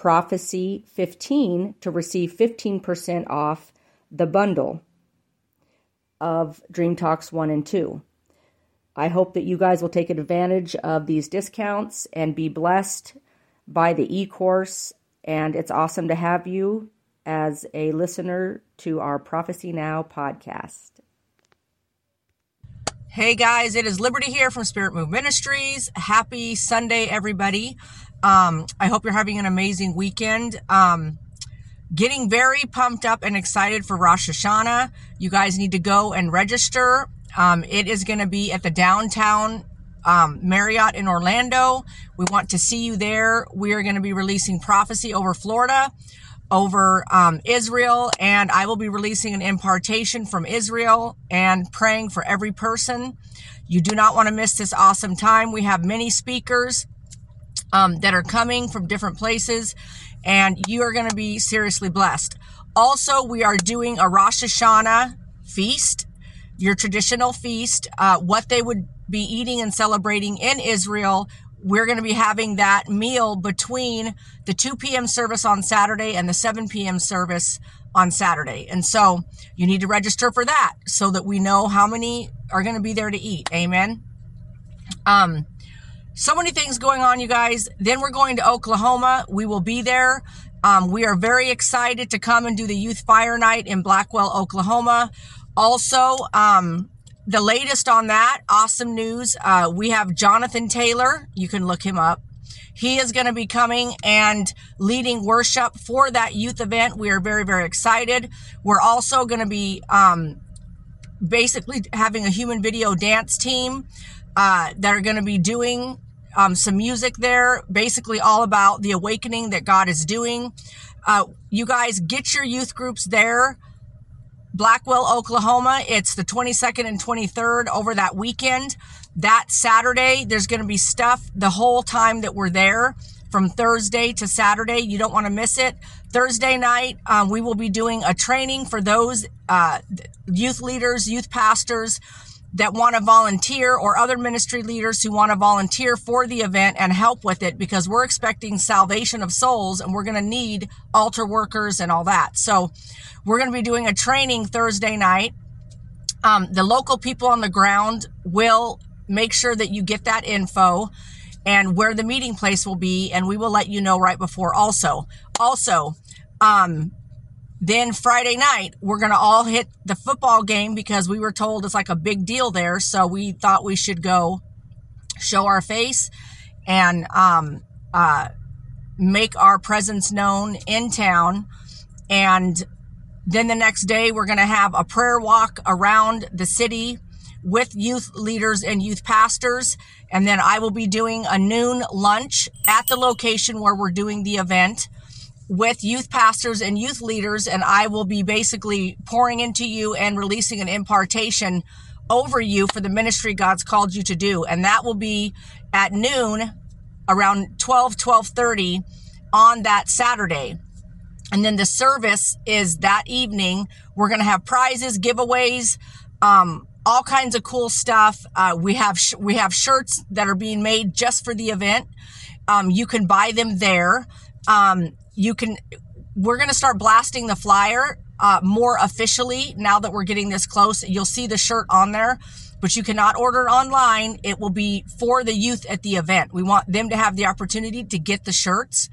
prophecy15 to receive 15% off the bundle of Dream Talks 1 and 2. I hope that you guys will take advantage of these discounts and be blessed by the e course. And it's awesome to have you as a listener to our Prophecy Now podcast. Hey guys, it is Liberty here from Spirit Move Ministries. Happy Sunday, everybody. Um, I hope you're having an amazing weekend. Um, getting very pumped up and excited for Rosh Hashanah. You guys need to go and register. Um, it is going to be at the downtown um, Marriott in Orlando. We want to see you there. We are going to be releasing prophecy over Florida over um, Israel, and I will be releasing an impartation from Israel and praying for every person. You do not want to miss this awesome time. We have many speakers um, that are coming from different places, and you are going to be seriously blessed. Also, we are doing a Rosh Hashanah feast, your traditional feast, uh, what they would be eating and celebrating in Israel we're going to be having that meal between the 2 p.m. service on Saturday and the 7 p.m. service on Saturday. And so you need to register for that so that we know how many are going to be there to eat. Amen. Um, so many things going on, you guys. Then we're going to Oklahoma. We will be there. Um, we are very excited to come and do the Youth Fire Night in Blackwell, Oklahoma. Also, um, the latest on that, awesome news. Uh, we have Jonathan Taylor. You can look him up. He is going to be coming and leading worship for that youth event. We are very, very excited. We're also going to be um, basically having a human video dance team uh, that are going to be doing um, some music there, basically all about the awakening that God is doing. Uh, you guys get your youth groups there. Blackwell, Oklahoma. It's the 22nd and 23rd over that weekend. That Saturday, there's going to be stuff the whole time that we're there from Thursday to Saturday. You don't want to miss it. Thursday night, um, we will be doing a training for those uh, youth leaders, youth pastors that want to volunteer or other ministry leaders who want to volunteer for the event and help with it because we're expecting salvation of souls and we're going to need altar workers and all that. So we're going to be doing a training Thursday night. Um, the local people on the ground will make sure that you get that info and where the meeting place will be and we will let you know right before also also um, then Friday night, we're going to all hit the football game because we were told it's like a big deal there. So we thought we should go show our face and um, uh, make our presence known in town. And then the next day, we're going to have a prayer walk around the city with youth leaders and youth pastors. And then I will be doing a noon lunch at the location where we're doing the event with youth pastors and youth leaders, and I will be basically pouring into you and releasing an impartation over you for the ministry God's called you to do. And that will be at noon around 12, 1230 on that Saturday. And then the service is that evening. We're going to have prizes, giveaways, um, all kinds of cool stuff. Uh, we have, sh- we have shirts that are being made just for the event. Um, you can buy them there. Um, you can, we're going to start blasting the flyer uh, more officially now that we're getting this close. You'll see the shirt on there, but you cannot order online. It will be for the youth at the event. We want them to have the opportunity to get the shirts,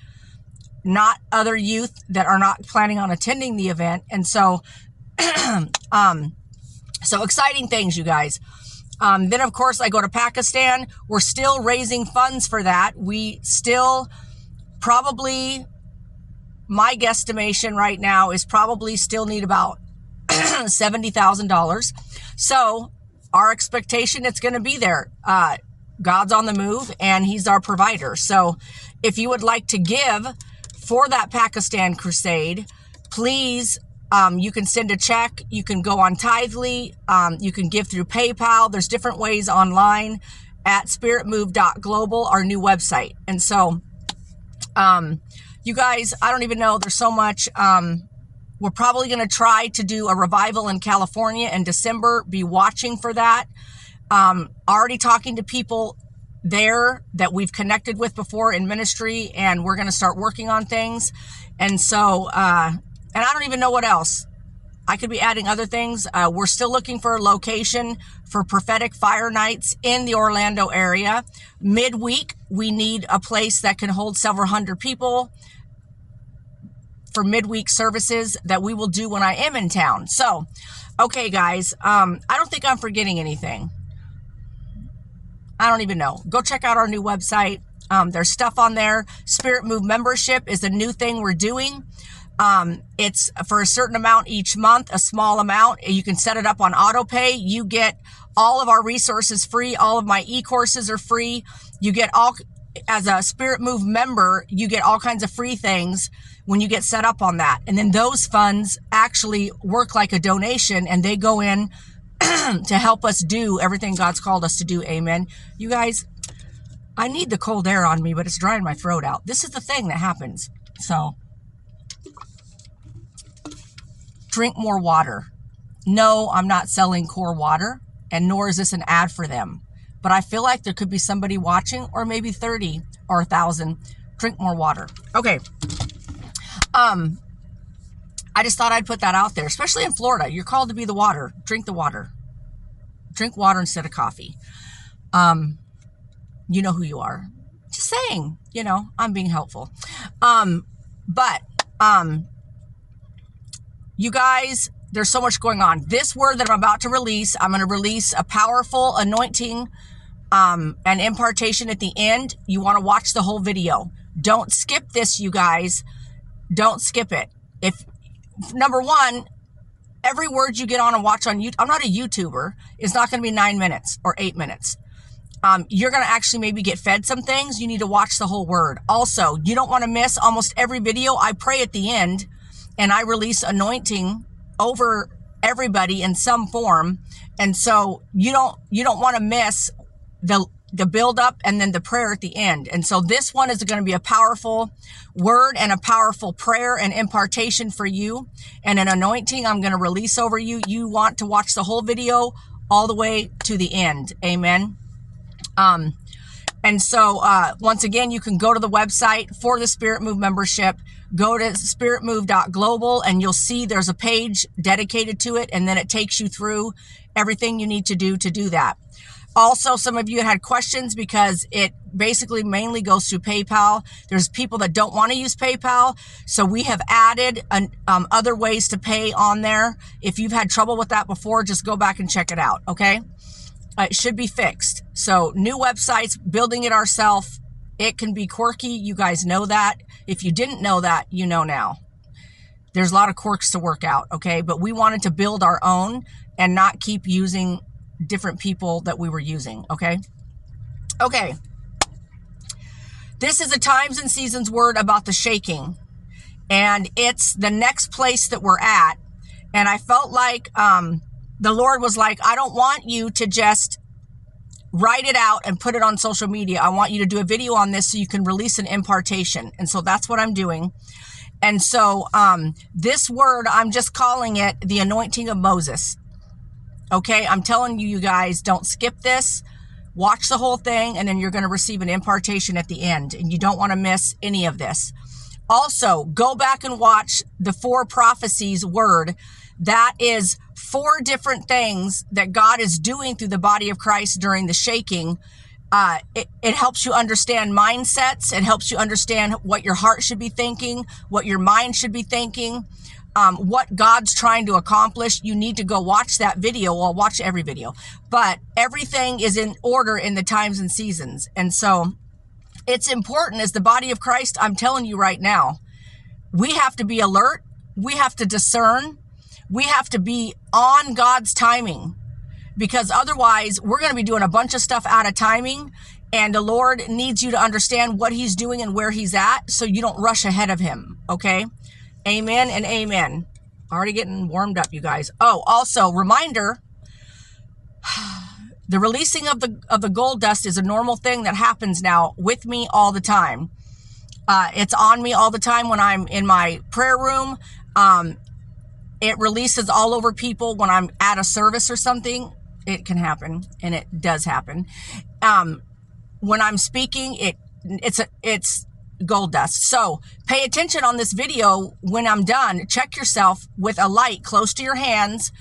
not other youth that are not planning on attending the event. And so, um, so exciting things, you guys. Um, then, of course, I go to Pakistan. We're still raising funds for that. We still probably, my guesstimation right now is probably still need about $70,000. So, our expectation, it's going to be there. Uh, God's on the move and He's our provider. So, if you would like to give for that Pakistan crusade, please um, you can send a check. You can go on Tithely. Um, you can give through PayPal. There's different ways online at spiritmove.global, our new website. And so, um, you guys, I don't even know. There's so much. Um, we're probably going to try to do a revival in California in December. Be watching for that. Um, already talking to people there that we've connected with before in ministry, and we're going to start working on things. And so, uh, and I don't even know what else. I could be adding other things. Uh, we're still looking for a location for prophetic fire nights in the Orlando area. Midweek, we need a place that can hold several hundred people for midweek services that we will do when I am in town. So, okay, guys, um, I don't think I'm forgetting anything. I don't even know. Go check out our new website. Um, there's stuff on there. Spirit Move membership is a new thing we're doing. Um, it's for a certain amount each month, a small amount. You can set it up on auto pay. You get all of our resources free. All of my e-courses are free. You get all, as a Spirit Move member, you get all kinds of free things when you get set up on that. And then those funds actually work like a donation and they go in to help us do everything God's called us to do. Amen. You guys, I need the cold air on me, but it's drying my throat out. This is the thing that happens. So, drink more water. No, I'm not selling core water, and nor is this an ad for them. But I feel like there could be somebody watching, or maybe 30 or a thousand. Drink more water. Okay. Um, I just thought I'd put that out there, especially in Florida. You're called to be the water. Drink the water. Drink water instead of coffee. Um, you know who you are. Just saying, you know, I'm being helpful. Um, but um, you guys, there's so much going on. This word that I'm about to release, I'm going to release a powerful anointing um, and impartation at the end. You want to watch the whole video. Don't skip this, you guys. Don't skip it. If number one, every word you get on and watch on YouTube, I'm not a YouTuber. It's not going to be nine minutes or eight minutes. Um, you're going to actually maybe get fed some things. You need to watch the whole word. Also, you don't want to miss almost every video. I pray at the end and I release anointing over everybody in some form. And so you don't, you don't want to miss the, the build up and then the prayer at the end. And so this one is going to be a powerful word and a powerful prayer and impartation for you and an anointing I'm going to release over you. You want to watch the whole video all the way to the end. Amen. Um, and so, uh, once again, you can go to the website for the Spirit Move membership. Go to spiritmove.global and you'll see there's a page dedicated to it. And then it takes you through everything you need to do to do that. Also, some of you had questions because it basically mainly goes through PayPal. There's people that don't want to use PayPal. So we have added an, um, other ways to pay on there. If you've had trouble with that before, just go back and check it out. Okay. Uh, it should be fixed. So new websites, building it ourselves. It can be quirky. You guys know that. If you didn't know that, you know now. There's a lot of quirks to work out. Okay. But we wanted to build our own and not keep using different people that we were using. Okay. Okay. This is a times and seasons word about the shaking. And it's the next place that we're at. And I felt like, um, the Lord was like, I don't want you to just write it out and put it on social media. I want you to do a video on this so you can release an impartation. And so that's what I'm doing. And so um, this word, I'm just calling it the anointing of Moses. Okay, I'm telling you, you guys, don't skip this. Watch the whole thing, and then you're going to receive an impartation at the end. And you don't want to miss any of this. Also, go back and watch the four prophecies word. That is four different things that God is doing through the body of Christ during the shaking. Uh, it, it helps you understand mindsets. It helps you understand what your heart should be thinking, what your mind should be thinking, um, what God's trying to accomplish. You need to go watch that video. Well, watch every video, but everything is in order in the times and seasons. And so it's important as the body of Christ. I'm telling you right now, we have to be alert. We have to discern. We have to be on God's timing because otherwise we're going to be doing a bunch of stuff out of timing and the Lord needs you to understand what he's doing and where he's at so you don't rush ahead of him. Okay. Amen and amen. Already getting warmed up, you guys. Oh, also reminder, the releasing of the of the gold dust is a normal thing that happens now with me all the time. Uh, it's on me all the time when I'm in my prayer room. Um, it releases all over people when I'm at a service or something. It can happen, and it does happen. Um, when I'm speaking, it it's a it's gold dust. So pay attention on this video when I'm done. Check yourself with a light close to your hands.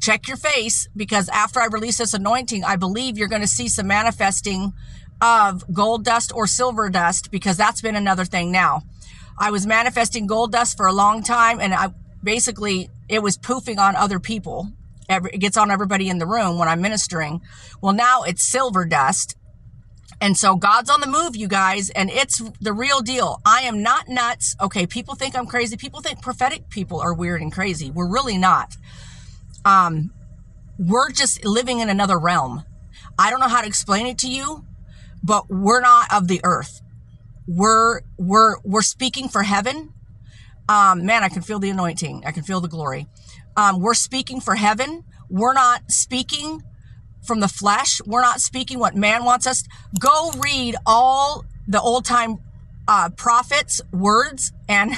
Check your face because after I release this anointing, I believe you're going to see some manifesting of gold dust or silver dust because that's been another thing now. I was manifesting gold dust for a long time and I basically it was poofing on other people. It gets on everybody in the room when I'm ministering. Well, now it's silver dust and so God's on the move, you guys, and it's the real deal. I am not nuts. Okay, people think I'm crazy. People think prophetic people are weird and crazy. We're really not. Um, we're just living in another realm. I don't know how to explain it to you, but we're not of the earth. We're we're we're speaking for heaven. Um, man, I can feel the anointing. I can feel the glory. Um, we're speaking for heaven. We're not speaking from the flesh. We're not speaking what man wants us. Go read all the old time uh, prophets' words and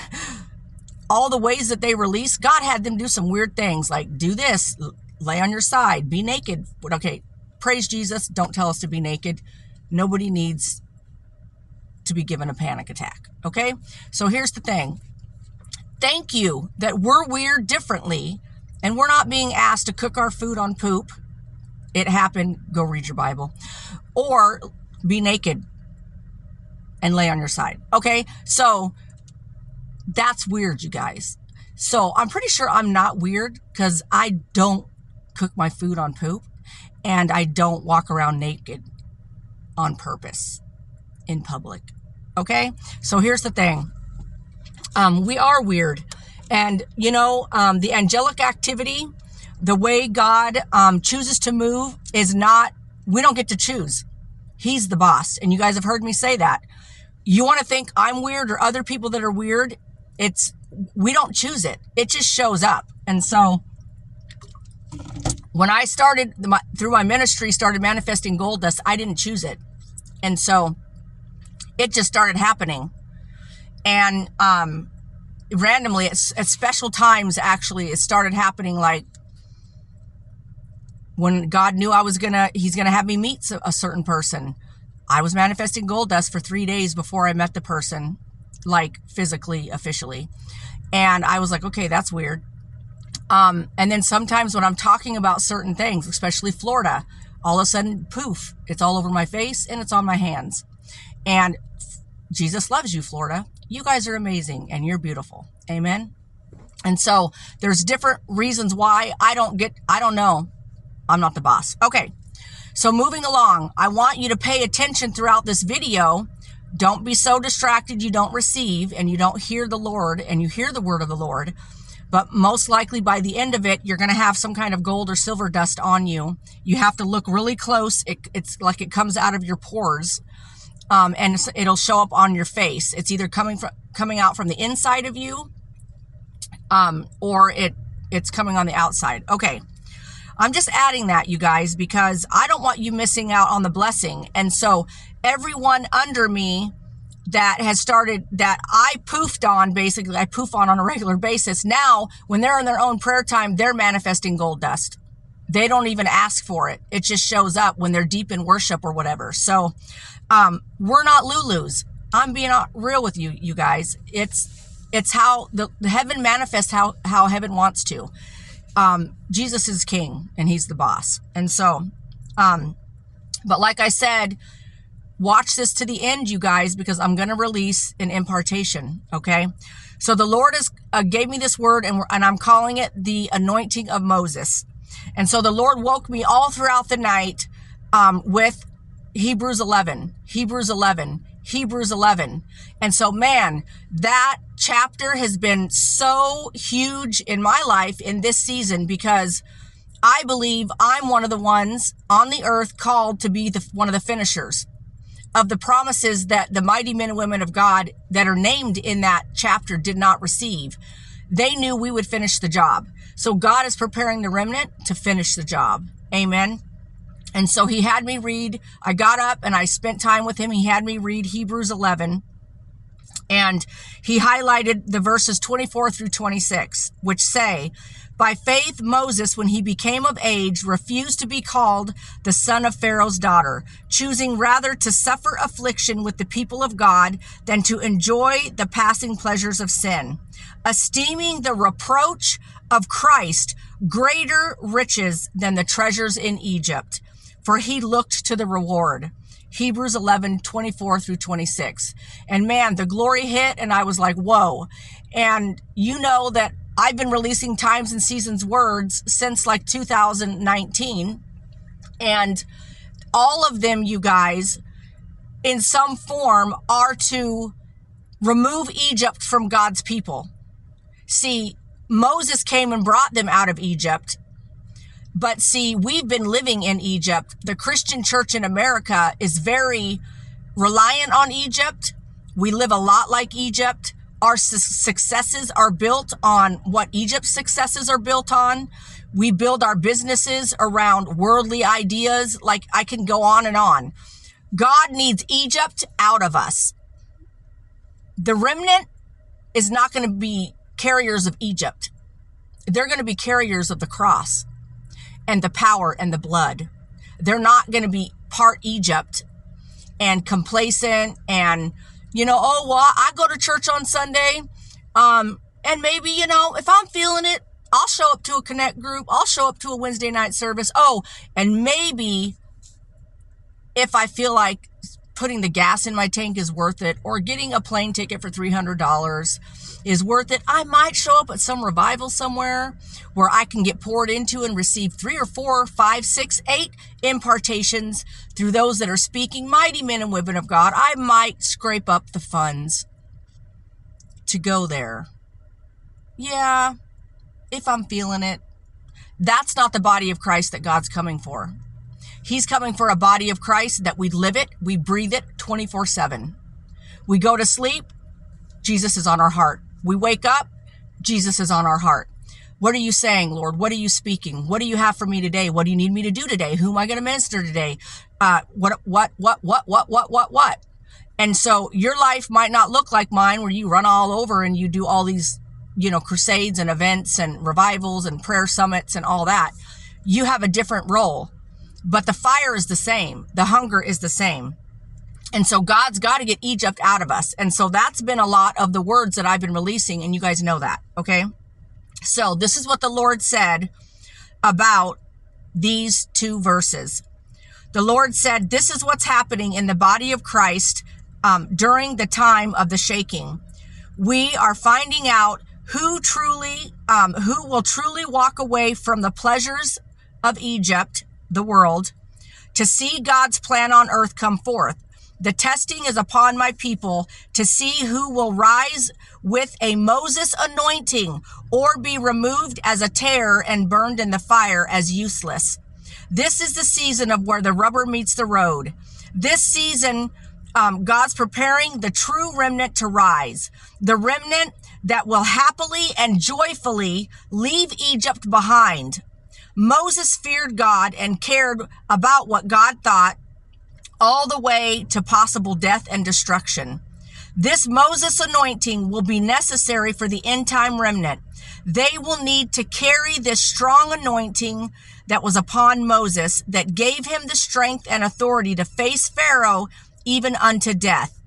all the ways that they release. God had them do some weird things like do this, lay on your side, be naked. Okay, praise Jesus. Don't tell us to be naked. Nobody needs to be given a panic attack. Okay, so here's the thing. Thank you that we're weird differently and we're not being asked to cook our food on poop it happened, go read your Bible. Or be naked and lay on your side. Okay. So that's weird, you guys. So I'm pretty sure I'm not weird because I don't cook my food on poop and I don't walk around naked on purpose in public. Okay. So here's the thing. Um, we are weird. And, you know, um, the angelic activity the way God um, chooses to move is not, we don't get to choose. He's the boss. And you guys have heard me say that. You want to think I'm weird or other people that are weird? It's, we don't choose it. It just shows up. And so when I started my, through my ministry, started manifesting gold dust, I didn't choose it. And so it just started happening. And, um, randomly at, at special times, actually, it started happening like when God knew I was gonna, He's gonna have me meet a certain person. I was manifesting gold dust for three days before I met the person, like physically, officially. And I was like, okay, that's weird. Um, and then sometimes when I'm talking about certain things, especially Florida, all of a sudden, poof, it's all over my face and it's on my hands. And Jesus loves you, Florida. You guys are amazing and you're beautiful. Amen. And so there's different reasons why I don't get, I don't know. I'm not the boss. Okay. So moving along, I want you to pay attention throughout this video. Don't be so distracted you don't receive and you don't hear the Lord and you hear the word of the Lord. But most likely by the end of it, you're going to have some kind of gold or silver dust on you. You have to look really close. It, it's like it comes out of your pores. Um, and it'll show up on your face. It's either coming from coming out from the inside of you, um, or it it's coming on the outside. Okay, I'm just adding that, you guys, because I don't want you missing out on the blessing. And so everyone under me that has started that I poofed on basically, I poof on on a regular basis. Now, when they're in their own prayer time, they're manifesting gold dust. They don't even ask for it. It just shows up when they're deep in worship or whatever. So, um, we're not Lulus. I'm being real with you, you guys. It's it's how the, the heaven manifests how how heaven wants to. Um, Jesus is king and he's the boss. And so, um, but like I said, watch this to the end, you guys, because I'm going to release an impartation. Okay. So the Lord has uh, gave me this word and, and I'm calling it the anointing of Moses. And so the Lord woke me all throughout the night, um, with Hebrews 11, Hebrews 11, Hebrews 11. And so, man, that chapter has been so huge in my life in this season because I believe I'm one of the ones on the earth called to be the, one of the finishers of the promises that the mighty men and women of God that are named in that chapter did not receive. They knew we would finish the job. So God is preparing the remnant to finish the job. Amen. And so he had me read, I got up and I spent time with him. He had me read Hebrews 11 and he highlighted the verses 24 through 26, which say, by faith, Moses, when he became of age, refused to be called the son of Pharaoh's daughter, choosing rather to suffer affliction with the people of God than to enjoy the passing pleasures of sin, esteeming the reproach of Christ greater riches than the treasures in Egypt for he looked to the reward. Hebrews 11, 24 through 26. And man, the glory hit and I was like, whoa. And you know that I've been releasing times and seasons words since like 2019. And all of them, you guys, in some form are to remove Egypt from God's people. See, Moses came and brought them out of Egypt but see, we've been living in Egypt. The Christian church in America is very reliant on Egypt. We live a lot like Egypt. Our su- successes are built on what Egypt's successes are built on. We build our businesses around worldly ideas. Like I can go on and on. God needs Egypt out of us. The remnant is not going to be carriers of Egypt. They're going to be carriers of the cross and the power and the blood. They're not going to be part Egypt and complacent and, you know, oh, well, I go to church on Sunday. Um, and maybe, you know, if I'm feeling it, I'll show up to a connect group. I'll show up to a Wednesday night service. Oh, and maybe if I feel like putting the gas in my tank is worth it or getting a plane ticket for $300 is worth it. I might show up at some revival somewhere where I can get poured into and receive three or four, five, six, eight impartations through those that are speaking, mighty men and women of God. I might scrape up the funds to go there. Yeah, if I'm feeling it. That's not the body of Christ that God's coming for. He's coming for a body of Christ that we live it, we breathe it 24 7. We go to sleep, Jesus is on our heart. We wake up, Jesus is on our heart. What are you saying, Lord? What are you speaking? What do you have for me today? What do you need me to do today? Who am I going to minister today? Uh, what, what, what, what, what, what, what, what? And so your life might not look like mine where you run all over and you do all these, you know, crusades and events and revivals and prayer summits and all that. You have a different role, but the fire is the same. The hunger is the same. And so God's got to get Egypt out of us. And so that's been a lot of the words that I've been releasing. And you guys know that. Okay. So this is what the Lord said about these two verses. The Lord said, this is what's happening in the body of Christ um, during the time of the shaking. We are finding out who truly, um, who will truly walk away from the pleasures of Egypt, the world, to see God's plan on earth come forth. The testing is upon my people to see who will rise with a Moses anointing or be removed as a tare and burned in the fire as useless. This is the season of where the rubber meets the road. This season, um, God's preparing the true remnant to rise. The remnant that will happily and joyfully leave Egypt behind. Moses feared God and cared about what God thought all the way to possible death and destruction. This Moses anointing will be necessary for the end time remnant. They will need to carry this strong anointing that was upon Moses that gave him the strength and authority to face Pharaoh even unto death.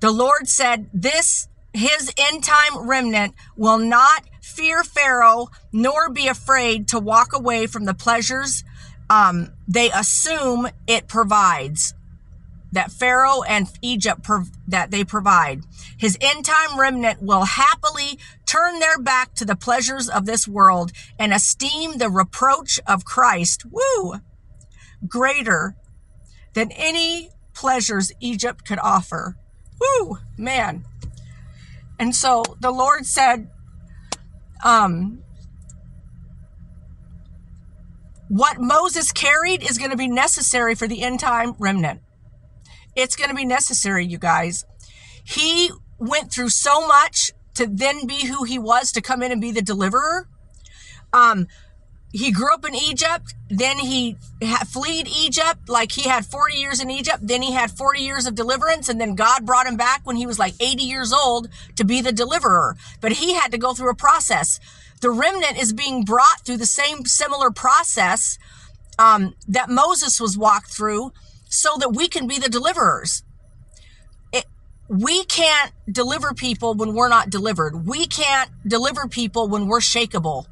the Lord said, This, his end time remnant, will not fear Pharaoh nor be afraid to walk away from the pleasures um, they assume it provides that Pharaoh and Egypt prov- that they provide. His end time remnant will happily turn their back to the pleasures of this world and esteem the reproach of Christ, woo, greater than any pleasures Egypt could offer. Woo, man. And so the Lord said, um, what Moses carried is going to be necessary for the end time remnant. It's going to be necessary, you guys. He went through so much to then be who he was to come in and be the deliverer. Um, he grew up in Egypt. Then he ha- fled Egypt, like he had 40 years in Egypt. Then he had 40 years of deliverance. And then God brought him back when he was like 80 years old to be the deliverer. But he had to go through a process. The remnant is being brought through the same similar process um, that Moses was walked through so that we can be the deliverers. We can't deliver people when we're not delivered. We can't deliver people when we're shakable.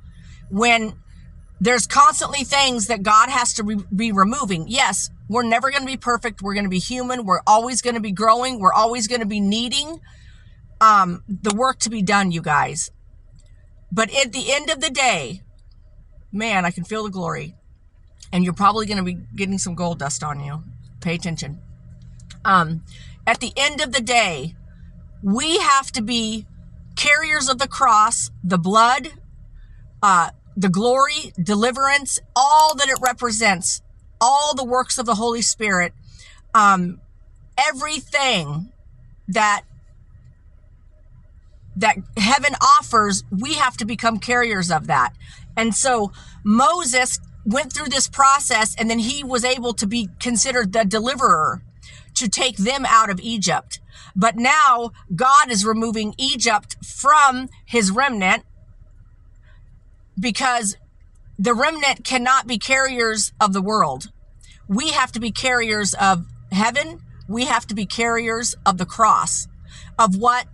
When there's constantly things that God has to re- be removing. Yes, we're never going to be perfect. We're going to be human. We're always going to be growing. We're always going to be needing um, the work to be done, you guys. But at the end of the day, man, I can feel the glory. And you're probably going to be getting some gold dust on you. Pay attention. Um, at the end of the day, we have to be carriers of the cross, the blood, uh, the glory, deliverance, all that it represents, all the works of the Holy Spirit, um, everything that that heaven offers, we have to become carriers of that. And so Moses went through this process and then he was able to be considered the deliverer to take them out of Egypt. But now God is removing Egypt from his remnant because the remnant cannot be carriers of the world. We have to be carriers of heaven. We have to be carriers of the cross, of what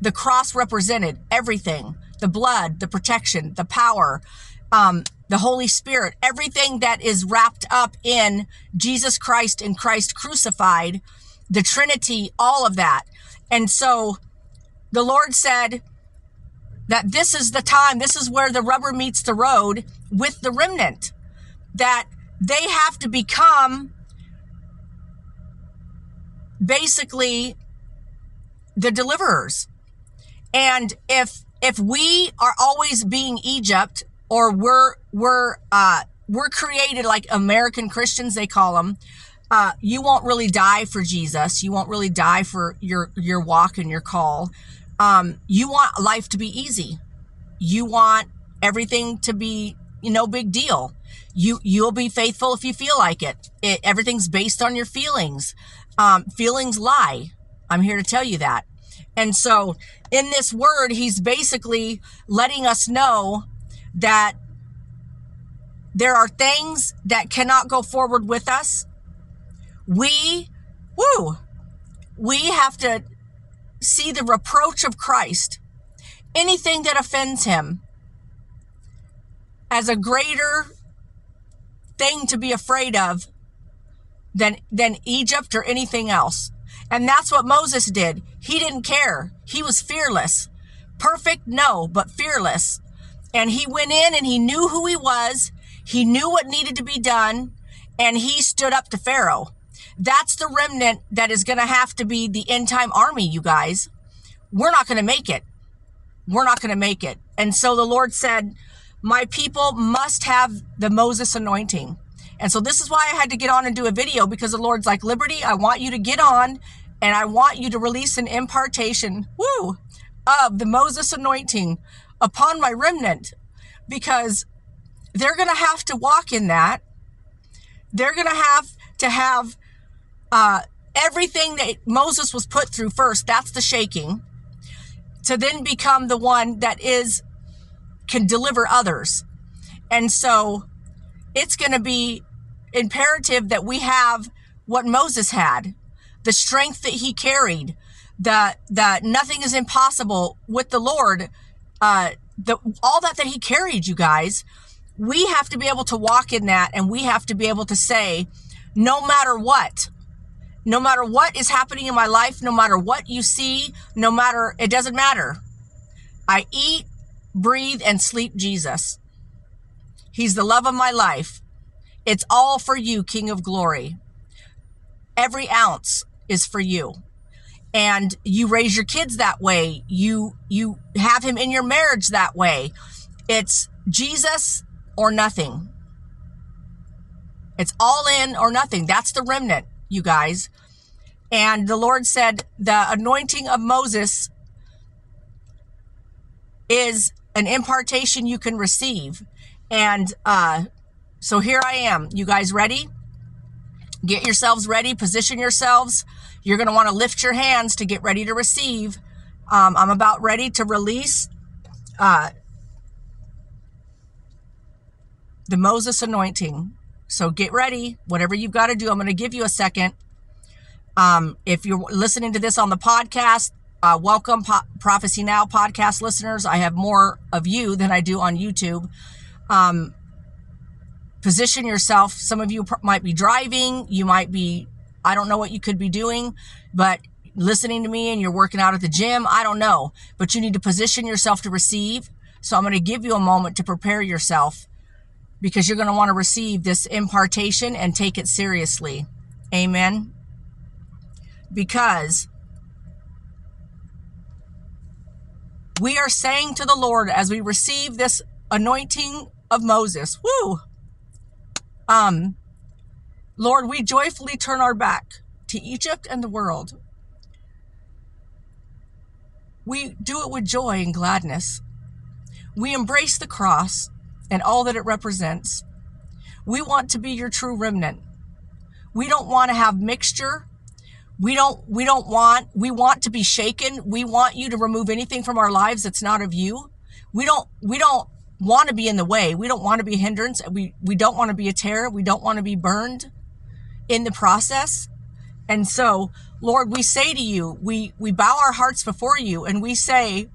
the cross represented everything the blood, the protection, the power, um, the Holy Spirit, everything that is wrapped up in Jesus Christ and Christ crucified, the Trinity, all of that. And so the Lord said that this is the time, this is where the rubber meets the road with the remnant, that they have to become basically the deliverers. And if if we are always being Egypt or we're we're uh, we're created like American Christians, they call them. Uh, you won't really die for Jesus. You won't really die for your your walk and your call. Um, you want life to be easy. You want everything to be know big deal. You you'll be faithful if you feel like it. it everything's based on your feelings. Um, feelings lie. I'm here to tell you that. And so in this word, he's basically letting us know that there are things that cannot go forward with us. We, woo, we have to see the reproach of Christ, anything that offends him, as a greater thing to be afraid of than, than Egypt or anything else. And that's what Moses did. He didn't care. He was fearless. Perfect? No, but fearless. And he went in and he knew who he was. He knew what needed to be done and he stood up to Pharaoh. That's the remnant that is going to have to be the end time army, you guys. We're not going to make it. We're not going to make it. And so the Lord said, my people must have the Moses anointing. And so this is why I had to get on and do a video because the Lord's like, Liberty, I want you to get on and I want you to release an impartation, woo, of the Moses anointing upon my remnant because they're going to have to walk in that. They're going to have to have uh, everything that Moses was put through first. That's the shaking to then become the one that is can deliver others. And so it's going to be imperative that we have what Moses had the strength that he carried, that that nothing is impossible with the Lord. Uh, the all that that He carried, you guys. We have to be able to walk in that, and we have to be able to say, no matter what, no matter what is happening in my life, no matter what you see, no matter it doesn't matter. I eat, breathe, and sleep Jesus. He's the love of my life. It's all for you, King of Glory. Every ounce is for you. And you raise your kids that way. You, you have him in your marriage that way. It's Jesus or nothing. It's all in or nothing. That's the remnant, you guys. And the Lord said the anointing of Moses is an impartation you can receive. And uh, so here I am. You guys ready? Get yourselves ready, position yourselves. You're going to want to lift your hands to get ready to receive. Um, I'm about ready to release uh, the Moses anointing. So get ready. Whatever you've got to do, I'm going to give you a second. Um, if you're listening to this on the podcast, uh, welcome po- Prophecy Now podcast listeners. I have more of you than I do on YouTube. Um, position yourself. Some of you pr- might be driving. You might be, I don't know what you could be doing, but listening to me and you're working out at the gym. I don't know, but you need to position yourself to receive. So I'm going to give you a moment to prepare yourself because you're going to want to receive this impartation and take it seriously. Amen. Because we are saying to the Lord as we receive this anointing of Moses, woo, um, Lord, we joyfully turn our back to Egypt and the world. We do it with joy and gladness. We embrace the cross and all that it represents. We want to be your true remnant. We don't want to have mixture. We don't, we don't want, we want to be shaken. We want you to remove anything from our lives that's not of you. We don't, we don't want to be in the way. We don't want to be hindrance. We, we don't want to be a terror. We don't want to be burned in the process. And so, Lord, we say to you, we, we bow our hearts before you and we say,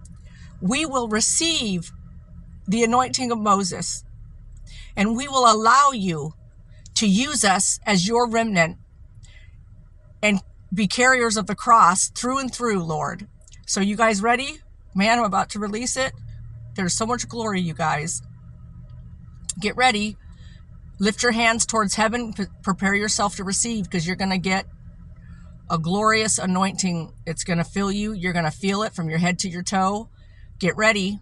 we will receive the anointing of Moses and we will allow you to use us as your remnant and be carriers of the cross through and through, Lord. So you guys ready? Man, I'm about to release it. There's so much glory, you guys. Get ready. Lift your hands towards heaven. P- prepare yourself to receive because you're going to get a glorious anointing. It's going to fill you. You're going to feel it from your head to your toe. Get ready.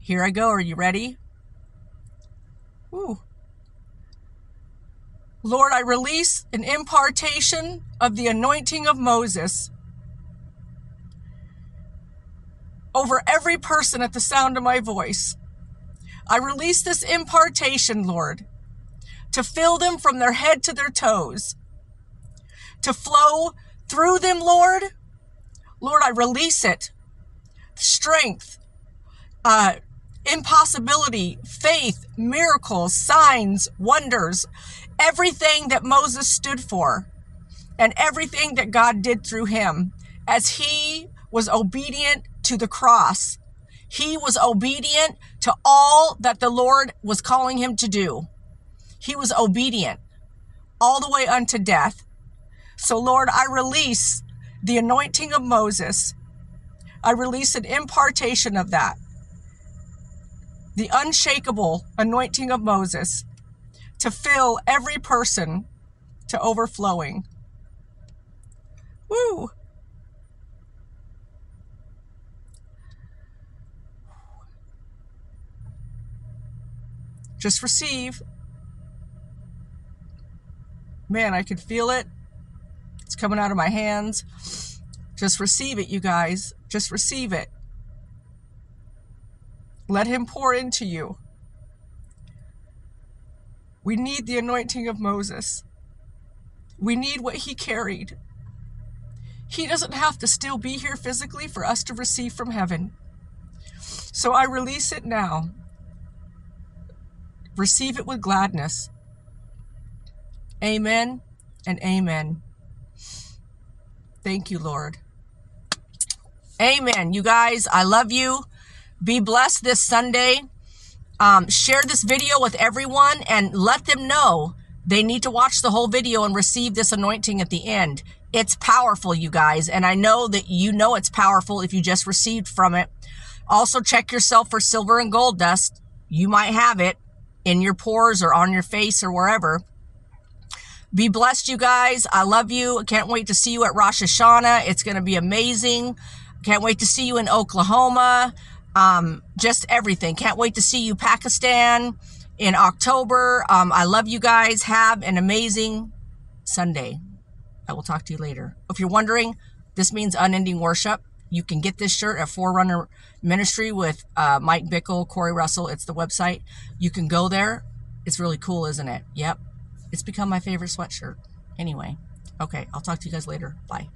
Here I go. Are you ready? Ooh. Lord, I release an impartation of the anointing of Moses over every person at the sound of my voice. I release this impartation, Lord, to fill them from their head to their toes, to flow through them, Lord. Lord, I release it. Strength, uh, impossibility, faith, miracles, signs, wonders, everything that Moses stood for and everything that God did through him as he was obedient to the cross. He was obedient to all that the Lord was calling him to do. He was obedient all the way unto death. So, Lord, I release the anointing of Moses. I release an impartation of that. The unshakable anointing of Moses to fill every person to overflowing. Woo! Just receive. Man, I could feel it. It's coming out of my hands. Just receive it, you guys. Just receive it. Let Him pour into you. We need the anointing of Moses. We need what he carried. He doesn't have to still be here physically for us to receive from heaven. So I release it now. Receive it with gladness. Amen and amen. Thank you, Lord. Amen. You guys, I love you. Be blessed this Sunday. Um, share this video with everyone and let them know they need to watch the whole video and receive this anointing at the end. It's powerful, you guys. And I know that you know it's powerful if you just received from it. Also, check yourself for silver and gold dust. You might have it in your pores or on your face or wherever. Be blessed, you guys. I love you. Can't wait to see you at Rosh Hashanah. It's going to be amazing. Can't wait to see you in Oklahoma. Um, just everything. Can't wait to see you, Pakistan, in October. Um, I love you guys. Have an amazing Sunday. I will talk to you later. If you're wondering, this means unending worship. You can get this shirt at Forerunner Ministry with uh, Mike Bickle, Corey Russell. It's the website. You can go there. It's really cool, isn't it? Yep. It's become my favorite sweatshirt. Anyway, okay, I'll talk to you guys later. Bye.